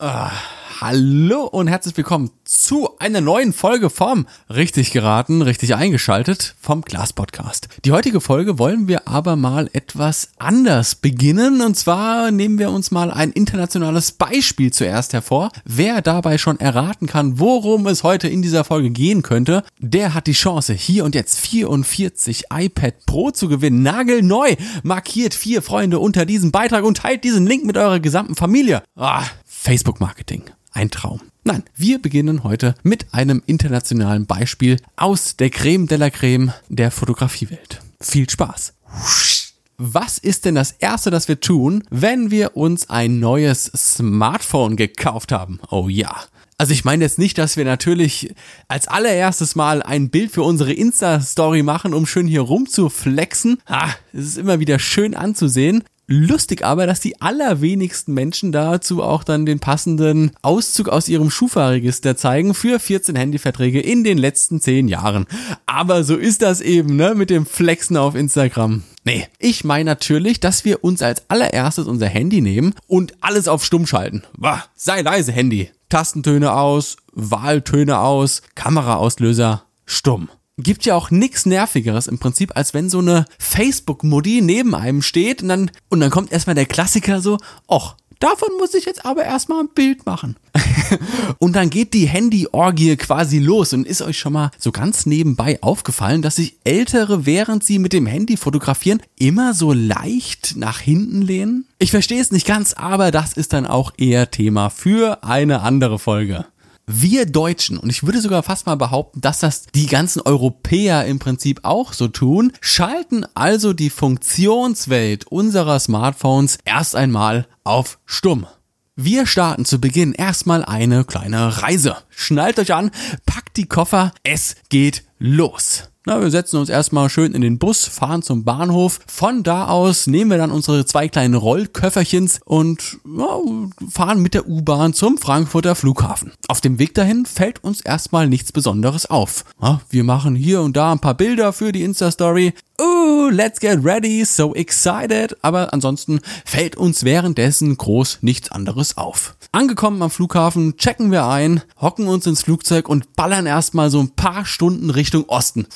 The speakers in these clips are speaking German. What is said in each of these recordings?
Ah, hallo und herzlich willkommen zu einer neuen Folge vom Richtig geraten, richtig eingeschaltet vom Glas Podcast. Die heutige Folge wollen wir aber mal etwas anders beginnen und zwar nehmen wir uns mal ein internationales Beispiel zuerst hervor. Wer dabei schon erraten kann, worum es heute in dieser Folge gehen könnte, der hat die Chance, hier und jetzt 44 iPad Pro zu gewinnen. Nagelneu! Markiert vier Freunde unter diesem Beitrag und teilt diesen Link mit eurer gesamten Familie. Ah, Facebook-Marketing. Ein Traum. Nein, wir beginnen heute mit einem internationalen Beispiel aus der Creme de la Creme der Fotografiewelt. Viel Spaß. Was ist denn das Erste, das wir tun, wenn wir uns ein neues Smartphone gekauft haben? Oh ja. Also ich meine jetzt nicht, dass wir natürlich als allererstes mal ein Bild für unsere Insta-Story machen, um schön hier rumzuflexen. Ah, es ist immer wieder schön anzusehen. Lustig aber, dass die allerwenigsten Menschen dazu auch dann den passenden Auszug aus ihrem Schufa-Register zeigen für 14 Handyverträge in den letzten 10 Jahren. Aber so ist das eben, ne, mit dem Flexen auf Instagram. Nee, ich meine natürlich, dass wir uns als allererstes unser Handy nehmen und alles auf Stumm schalten. Bah, sei leise, Handy. Tastentöne aus, Wahltöne aus, Kameraauslöser stumm gibt ja auch nichts nervigeres im Prinzip, als wenn so eine Facebook-Mutti neben einem steht und dann, und dann kommt erstmal der Klassiker so, och, davon muss ich jetzt aber erstmal ein Bild machen. und dann geht die Handy-Orgie quasi los und ist euch schon mal so ganz nebenbei aufgefallen, dass sich Ältere, während sie mit dem Handy fotografieren, immer so leicht nach hinten lehnen? Ich verstehe es nicht ganz, aber das ist dann auch eher Thema für eine andere Folge. Wir Deutschen, und ich würde sogar fast mal behaupten, dass das die ganzen Europäer im Prinzip auch so tun, schalten also die Funktionswelt unserer Smartphones erst einmal auf stumm. Wir starten zu Beginn erstmal eine kleine Reise. Schnallt euch an, packt die Koffer, es geht los. Na, wir setzen uns erstmal schön in den Bus, fahren zum Bahnhof. Von da aus nehmen wir dann unsere zwei kleinen Rollköfferchens und ja, fahren mit der U-Bahn zum Frankfurter Flughafen. Auf dem Weg dahin fällt uns erstmal nichts Besonderes auf. Ja, wir machen hier und da ein paar Bilder für die Insta-Story. Uh, let's get ready, so excited. Aber ansonsten fällt uns währenddessen groß nichts anderes auf. Angekommen am Flughafen, checken wir ein, hocken uns ins Flugzeug und ballern erstmal so ein paar Stunden Richtung Osten.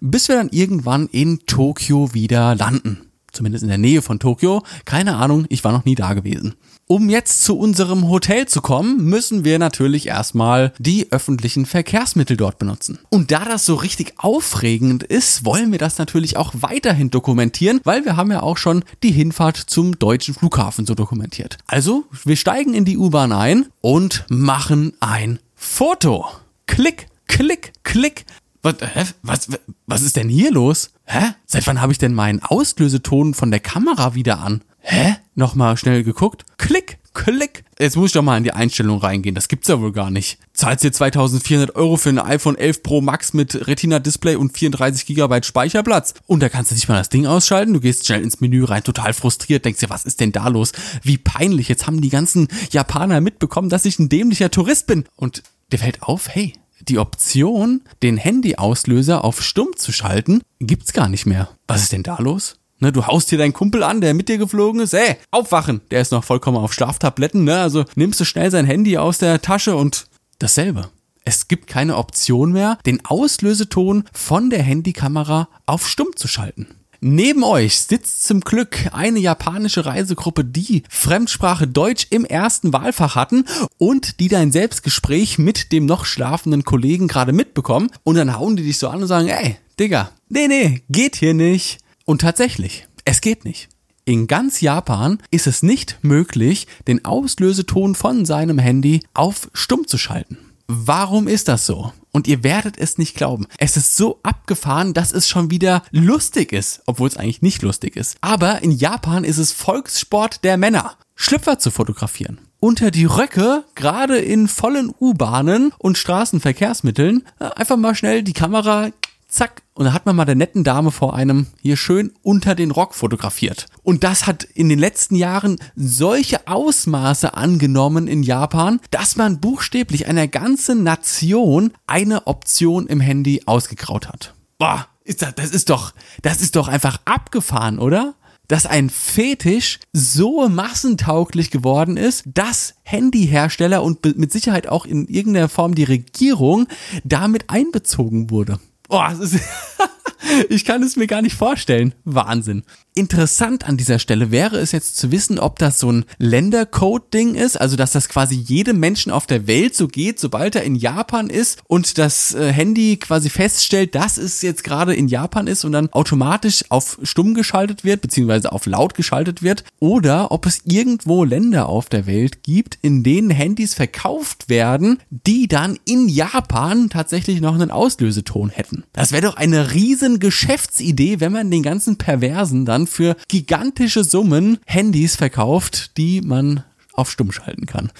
Bis wir dann irgendwann in Tokio wieder landen. Zumindest in der Nähe von Tokio. Keine Ahnung, ich war noch nie da gewesen. Um jetzt zu unserem Hotel zu kommen, müssen wir natürlich erstmal die öffentlichen Verkehrsmittel dort benutzen. Und da das so richtig aufregend ist, wollen wir das natürlich auch weiterhin dokumentieren, weil wir haben ja auch schon die Hinfahrt zum deutschen Flughafen so dokumentiert. Also, wir steigen in die U-Bahn ein und machen ein Foto. Klick, klick, klick. Was, hä? was, was ist denn hier los? Hä? Seit wann habe ich denn meinen Auslöseton von der Kamera wieder an? Hä? Nochmal schnell geguckt. Klick, klick. Jetzt muss ich doch mal in die Einstellung reingehen. Das gibt's ja wohl gar nicht. Zahlst dir 2400 Euro für ein iPhone 11 Pro Max mit Retina-Display und 34 GB Speicherplatz. Und da kannst du nicht mal das Ding ausschalten. Du gehst schnell ins Menü rein, total frustriert, denkst dir, was ist denn da los? Wie peinlich. Jetzt haben die ganzen Japaner mitbekommen, dass ich ein dämlicher Tourist bin. Und dir fällt auf, hey, die Option, den Handyauslöser auf stumm zu schalten, gibt's gar nicht mehr. Was ist denn da los? Ne, du haust hier deinen Kumpel an, der mit dir geflogen ist. Ey, aufwachen! Der ist noch vollkommen auf Schlaftabletten, ne? Also nimmst du schnell sein Handy aus der Tasche und dasselbe. Es gibt keine Option mehr, den Auslöseton von der Handykamera auf stumm zu schalten. Neben euch sitzt zum Glück eine japanische Reisegruppe, die Fremdsprache Deutsch im ersten Wahlfach hatten und die dein Selbstgespräch mit dem noch schlafenden Kollegen gerade mitbekommen und dann hauen die dich so an und sagen, ey, Digga, nee, nee, geht hier nicht. Und tatsächlich, es geht nicht. In ganz Japan ist es nicht möglich, den Auslöseton von seinem Handy auf stumm zu schalten. Warum ist das so? Und ihr werdet es nicht glauben. Es ist so abgefahren, dass es schon wieder lustig ist, obwohl es eigentlich nicht lustig ist. Aber in Japan ist es Volkssport der Männer, Schlüpfer zu fotografieren. Unter die Röcke, gerade in vollen U-Bahnen und Straßenverkehrsmitteln, äh, einfach mal schnell die Kamera zack, und da hat man mal der netten Dame vor einem hier schön unter den Rock fotografiert. Und das hat in den letzten Jahren solche Ausmaße angenommen in Japan, dass man buchstäblich einer ganzen Nation eine Option im Handy ausgegraut hat. Boah, ist das, das ist doch, das ist doch einfach abgefahren, oder? dass ein Fetisch so massentauglich geworden ist, dass Handyhersteller und mit Sicherheit auch in irgendeiner Form die Regierung damit einbezogen wurde. Oh, es ist ich kann es mir gar nicht vorstellen. Wahnsinn. Interessant an dieser Stelle wäre es jetzt zu wissen, ob das so ein Ländercode-Ding ist, also dass das quasi jedem Menschen auf der Welt so geht, sobald er in Japan ist und das äh, Handy quasi feststellt, dass es jetzt gerade in Japan ist und dann automatisch auf stumm geschaltet wird, beziehungsweise auf laut geschaltet wird, oder ob es irgendwo Länder auf der Welt gibt, in denen Handys verkauft werden, die dann in Japan tatsächlich noch einen Auslöseton hätten. Das wäre doch eine riesen Geschäftsidee, wenn man den ganzen Perversen dann für gigantische Summen Handys verkauft, die man auf stumm schalten kann.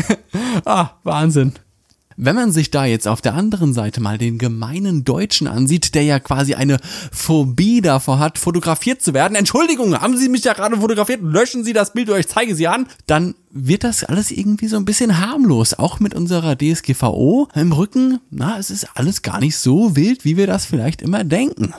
ah, Wahnsinn. Wenn man sich da jetzt auf der anderen Seite mal den gemeinen Deutschen ansieht, der ja quasi eine Phobie davor hat, fotografiert zu werden, Entschuldigung, haben Sie mich ja gerade fotografiert, löschen Sie das Bild oder ich zeige Sie an, dann wird das alles irgendwie so ein bisschen harmlos. Auch mit unserer DSGVO im Rücken, na, es ist alles gar nicht so wild, wie wir das vielleicht immer denken.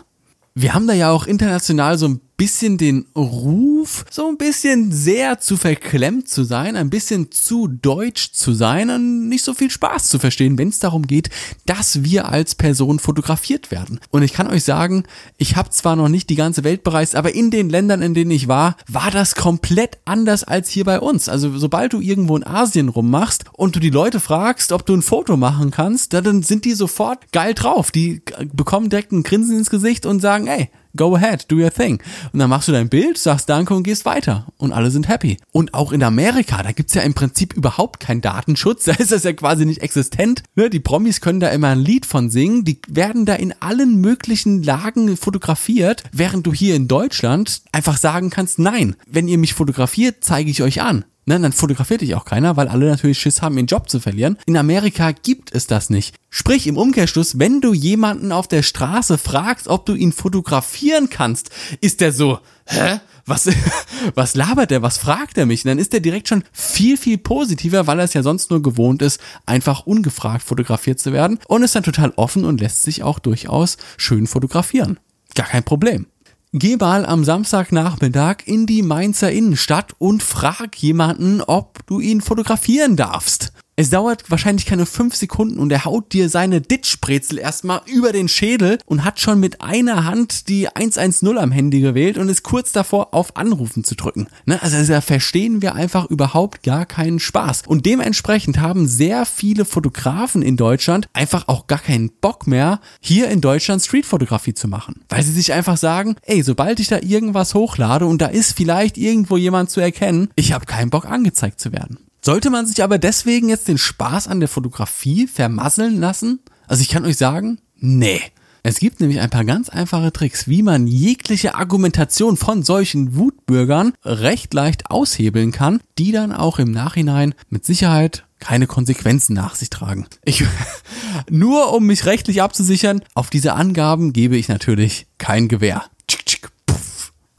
Wir haben da ja auch international so ein bisschen den Ruf, so ein bisschen sehr zu verklemmt zu sein, ein bisschen zu deutsch zu sein und nicht so viel Spaß zu verstehen, wenn es darum geht, dass wir als Person fotografiert werden. Und ich kann euch sagen, ich habe zwar noch nicht die ganze Welt bereist, aber in den Ländern, in denen ich war, war das komplett anders als hier bei uns. Also sobald du irgendwo in Asien rummachst und du die Leute fragst, ob du ein Foto machen kannst, dann sind die sofort geil drauf. Die bekommen direkt ein Grinsen ins Gesicht und sagen, ey, go ahead, do your thing. Und dann machst du dein Bild, sagst Danke und gehst weiter. Und alle sind happy. Und auch in Amerika, da gibt's ja im Prinzip überhaupt keinen Datenschutz. Da ist das ja quasi nicht existent. Ne, die Promis können da immer ein Lied von singen. Die werden da in allen möglichen Lagen fotografiert, während du hier in Deutschland einfach sagen kannst, nein, wenn ihr mich fotografiert, zeige ich euch an. Ne, dann fotografiert dich auch keiner, weil alle natürlich Schiss haben, ihren Job zu verlieren. In Amerika gibt es das nicht. Sprich, im Umkehrschluss, wenn du jemanden auf der Straße fragst, ob du ihn fotografieren kannst, ist der so, hä? Was, was labert der? Was fragt er mich? Und dann ist der direkt schon viel, viel positiver, weil er es ja sonst nur gewohnt ist, einfach ungefragt fotografiert zu werden und ist dann total offen und lässt sich auch durchaus schön fotografieren. Gar kein Problem. Geh mal am Samstagnachmittag in die Mainzer Innenstadt und frag jemanden, ob du ihn fotografieren darfst. Es dauert wahrscheinlich keine fünf Sekunden und er haut dir seine Ditchbrezel erstmal über den Schädel und hat schon mit einer Hand die 110 am Handy gewählt und ist kurz davor auf Anrufen zu drücken. Ne? Also da verstehen wir einfach überhaupt gar keinen Spaß. Und dementsprechend haben sehr viele Fotografen in Deutschland einfach auch gar keinen Bock mehr, hier in Deutschland Streetfotografie zu machen. Weil sie sich einfach sagen, ey, sobald ich da irgendwas hochlade und da ist vielleicht irgendwo jemand zu erkennen, ich habe keinen Bock angezeigt zu werden. Sollte man sich aber deswegen jetzt den Spaß an der Fotografie vermasseln lassen? Also ich kann euch sagen, nee. Es gibt nämlich ein paar ganz einfache Tricks, wie man jegliche Argumentation von solchen Wutbürgern recht leicht aushebeln kann, die dann auch im Nachhinein mit Sicherheit keine Konsequenzen nach sich tragen. Ich, nur um mich rechtlich abzusichern, auf diese Angaben gebe ich natürlich kein Gewähr.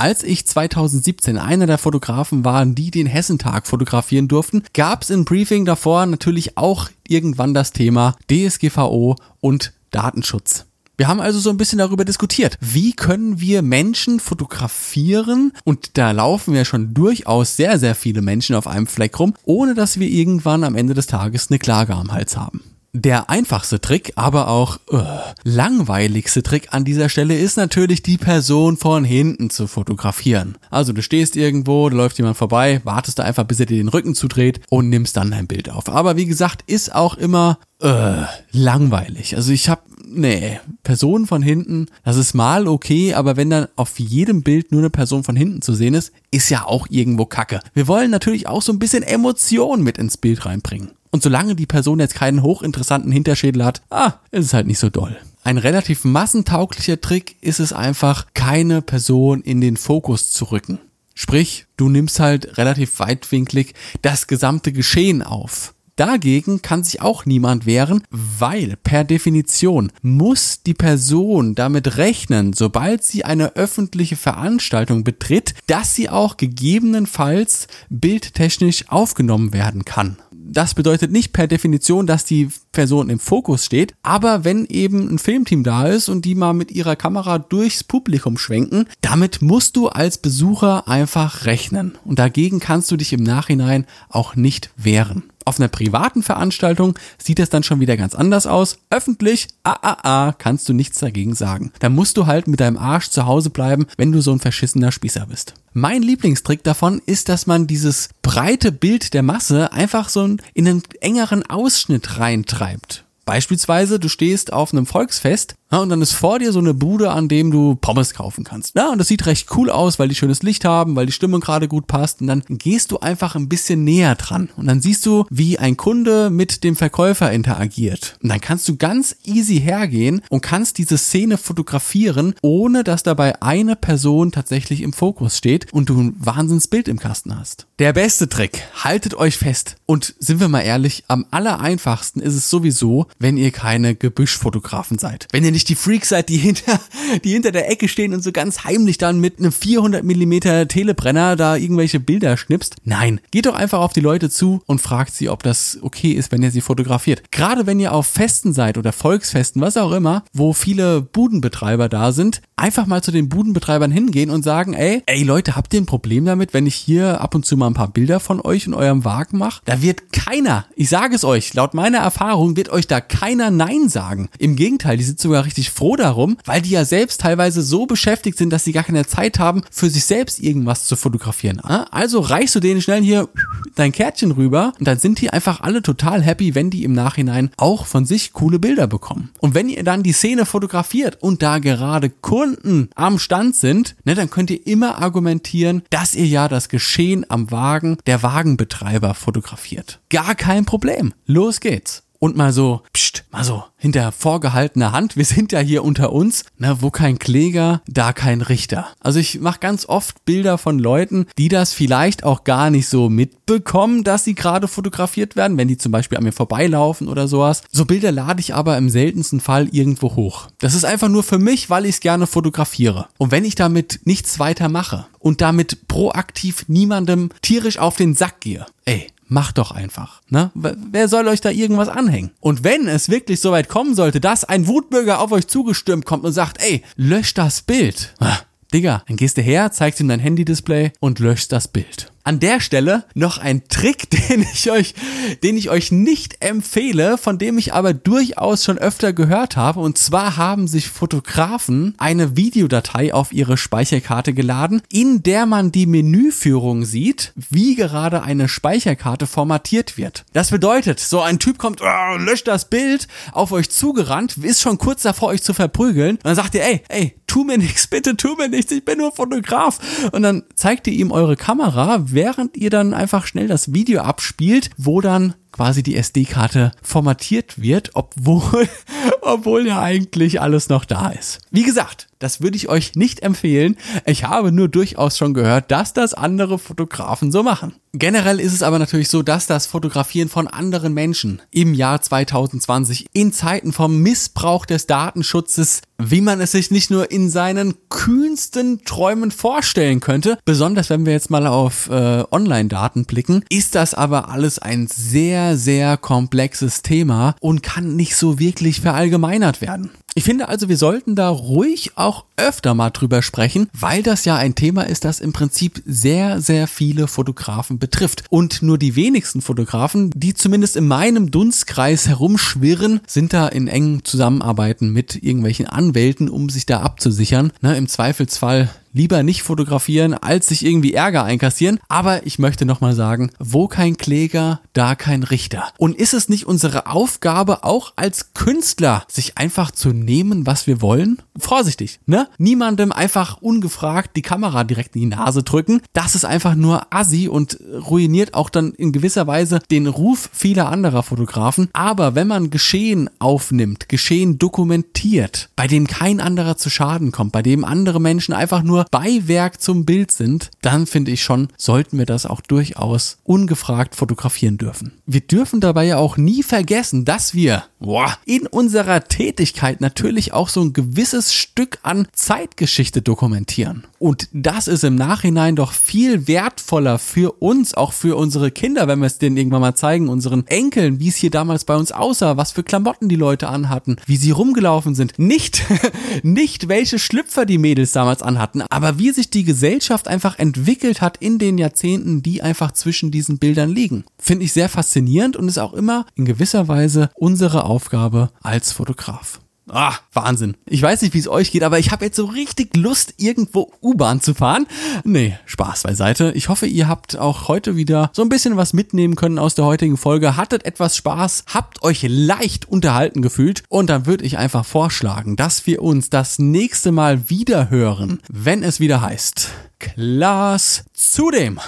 Als ich 2017 einer der Fotografen war, die den Hessentag fotografieren durften, gab es im Briefing davor natürlich auch irgendwann das Thema DSGVO und Datenschutz. Wir haben also so ein bisschen darüber diskutiert, wie können wir Menschen fotografieren und da laufen ja schon durchaus sehr, sehr viele Menschen auf einem Fleck rum, ohne dass wir irgendwann am Ende des Tages eine Klage am Hals haben. Der einfachste Trick, aber auch uh, langweiligste Trick an dieser Stelle ist natürlich die Person von hinten zu fotografieren. Also du stehst irgendwo, da läuft jemand vorbei, wartest da einfach, bis er dir den Rücken zudreht und nimmst dann dein Bild auf. Aber wie gesagt, ist auch immer uh, langweilig. Also ich habe nee, Person von hinten, das ist mal okay, aber wenn dann auf jedem Bild nur eine Person von hinten zu sehen ist, ist ja auch irgendwo Kacke. Wir wollen natürlich auch so ein bisschen Emotion mit ins Bild reinbringen. Und solange die Person jetzt keinen hochinteressanten Hinterschädel hat, ah, ist es halt nicht so doll. Ein relativ massentauglicher Trick ist es einfach, keine Person in den Fokus zu rücken. Sprich, du nimmst halt relativ weitwinklig das gesamte Geschehen auf. Dagegen kann sich auch niemand wehren, weil per Definition muss die Person damit rechnen, sobald sie eine öffentliche Veranstaltung betritt, dass sie auch gegebenenfalls bildtechnisch aufgenommen werden kann das bedeutet nicht per Definition, dass die Person im Fokus steht. Aber wenn eben ein Filmteam da ist und die mal mit ihrer Kamera durchs Publikum schwenken, damit musst du als Besucher einfach rechnen. Und dagegen kannst du dich im Nachhinein auch nicht wehren. Auf einer privaten Veranstaltung sieht das dann schon wieder ganz anders aus. Öffentlich, ah, ah, ah, kannst du nichts dagegen sagen. Da musst du halt mit deinem Arsch zu Hause bleiben, wenn du so ein verschissener Spießer bist. Mein Lieblingstrick davon ist, dass man dieses breite Bild der Masse einfach so in einen engeren Ausschnitt reintreibt. Beispielsweise, du stehst auf einem Volksfest ja, und dann ist vor dir so eine Bude, an dem du Pommes kaufen kannst. Ja, und das sieht recht cool aus, weil die schönes Licht haben, weil die Stimmung gerade gut passt. Und dann gehst du einfach ein bisschen näher dran. Und dann siehst du, wie ein Kunde mit dem Verkäufer interagiert. Und dann kannst du ganz easy hergehen und kannst diese Szene fotografieren, ohne dass dabei eine Person tatsächlich im Fokus steht und du ein Wahnsinnsbild im Kasten hast. Der beste Trick, haltet euch fest. Und sind wir mal ehrlich, am aller einfachsten ist es sowieso, wenn ihr keine Gebüschfotografen seid. Wenn ihr nicht die Freaks seid, die hinter, die hinter der Ecke stehen und so ganz heimlich dann mit einem 400 Millimeter Telebrenner da irgendwelche Bilder schnipst. Nein, geht doch einfach auf die Leute zu und fragt sie, ob das okay ist, wenn ihr sie fotografiert. Gerade wenn ihr auf Festen seid oder Volksfesten, was auch immer, wo viele Budenbetreiber da sind, einfach mal zu den Budenbetreibern hingehen und sagen, ey, ey Leute, habt ihr ein Problem damit, wenn ich hier ab und zu mal ein paar Bilder von euch und eurem Wagen mache? Da wird keiner, ich sage es euch, laut meiner Erfahrung wird euch da keiner Nein sagen. Im Gegenteil, die sind sogar richtig froh darum, weil die ja selbst teilweise so beschäftigt sind, dass sie gar keine Zeit haben, für sich selbst irgendwas zu fotografieren. Ah, also reichst du denen schnell hier dein Kärtchen rüber und dann sind die einfach alle total happy, wenn die im Nachhinein auch von sich coole Bilder bekommen. Und wenn ihr dann die Szene fotografiert und da gerade Kunden am Stand sind, ne, dann könnt ihr immer argumentieren, dass ihr ja das Geschehen am Wagen der Wagenbetreiber fotografiert. Gar kein Problem. Los geht's und mal so, pst, mal so hinter vorgehaltener Hand. Wir sind ja hier unter uns, ne, wo kein Kläger, da kein Richter. Also ich mache ganz oft Bilder von Leuten, die das vielleicht auch gar nicht so mitbekommen, dass sie gerade fotografiert werden, wenn die zum Beispiel an mir vorbeilaufen oder sowas. So Bilder lade ich aber im seltensten Fall irgendwo hoch. Das ist einfach nur für mich, weil ich es gerne fotografiere. Und wenn ich damit nichts weiter mache und damit proaktiv niemandem tierisch auf den Sack gehe, ey, macht doch einfach. Ne? Wer soll euch da irgendwas anhängen? Und wenn es wirklich so weit kommen sollte, dass ein Wutbürger auf euch zugestürmt kommt und sagt, ey, löscht das Bild. Ah, Digga, dann gehst du her, zeigst ihm dein Handy-Display und löscht das Bild. An der Stelle noch ein Trick, den ich euch, den ich euch nicht empfehle, von dem ich aber durchaus schon öfter gehört habe. Und zwar haben sich Fotografen eine Videodatei auf ihre Speicherkarte geladen, in der man die Menüführung sieht, wie gerade eine Speicherkarte formatiert wird. Das bedeutet, so ein Typ kommt, oh, löscht das Bild, auf euch zugerannt, ist schon kurz davor, euch zu verprügeln. Und dann sagt ihr, ey, ey, tu mir nichts, bitte tu mir nichts, ich bin nur Fotograf. Und dann zeigt ihr ihm eure Kamera, während ihr dann einfach schnell das Video abspielt, wo dann quasi die SD-Karte formatiert wird, obwohl, obwohl ja eigentlich alles noch da ist. Wie gesagt, das würde ich euch nicht empfehlen. Ich habe nur durchaus schon gehört, dass das andere Fotografen so machen. Generell ist es aber natürlich so, dass das Fotografieren von anderen Menschen im Jahr 2020 in Zeiten vom Missbrauch des Datenschutzes, wie man es sich nicht nur in seinen kühnsten Träumen vorstellen könnte, besonders wenn wir jetzt mal auf äh, Online-Daten blicken, ist das aber alles ein sehr, sehr komplexes Thema und kann nicht so wirklich verallgemeinert werden. Ich finde also, wir sollten da ruhig auch öfter mal drüber sprechen, weil das ja ein Thema ist, das im Prinzip sehr, sehr viele Fotografen betrifft. Und nur die wenigsten Fotografen, die zumindest in meinem Dunstkreis herumschwirren, sind da in engen Zusammenarbeiten mit irgendwelchen Anwälten, um sich da abzusichern. Ne, Im Zweifelsfall lieber nicht fotografieren, als sich irgendwie Ärger einkassieren. Aber ich möchte nochmal sagen, wo kein Kläger, da kein Richter. Und ist es nicht unsere Aufgabe, auch als Künstler, sich einfach zu nehmen, was wir wollen? Vorsichtig, ne? Niemandem einfach ungefragt die Kamera direkt in die Nase drücken. Das ist einfach nur assi und ruiniert auch dann in gewisser Weise den Ruf vieler anderer Fotografen. Aber wenn man Geschehen aufnimmt, Geschehen dokumentiert, bei dem kein anderer zu Schaden kommt, bei dem andere Menschen einfach nur Beiwerk zum Bild sind, dann finde ich schon, sollten wir das auch durchaus ungefragt fotografieren dürfen. Wir dürfen dabei ja auch nie vergessen, dass wir boah, in unserer Tätigkeit natürlich auch so ein gewisses Stück an Zeitgeschichte dokumentieren. Und das ist im Nachhinein doch viel wertvoller für uns, auch für unsere Kinder, wenn wir es denen irgendwann mal zeigen, unseren Enkeln, wie es hier damals bei uns aussah, was für Klamotten die Leute anhatten, wie sie rumgelaufen sind. Nicht, nicht welche Schlüpfer die Mädels damals anhatten, aber wie sich die Gesellschaft einfach entwickelt hat in den Jahrzehnten, die einfach zwischen diesen Bildern liegen. Finde ich sehr faszinierend und ist auch immer in gewisser Weise unsere Aufgabe als Fotograf. Ah, Wahnsinn. Ich weiß nicht, wie es euch geht, aber ich habe jetzt so richtig Lust, irgendwo U-Bahn zu fahren. Nee, Spaß beiseite. Ich hoffe, ihr habt auch heute wieder so ein bisschen was mitnehmen können aus der heutigen Folge. Hattet etwas Spaß, habt euch leicht unterhalten gefühlt. Und dann würde ich einfach vorschlagen, dass wir uns das nächste Mal wieder hören, wenn es wieder heißt Klaas zu dem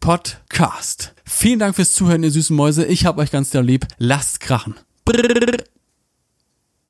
Podcast. Vielen Dank fürs Zuhören, ihr süßen Mäuse. Ich hab euch ganz doll lieb. Lasst krachen. Brrr.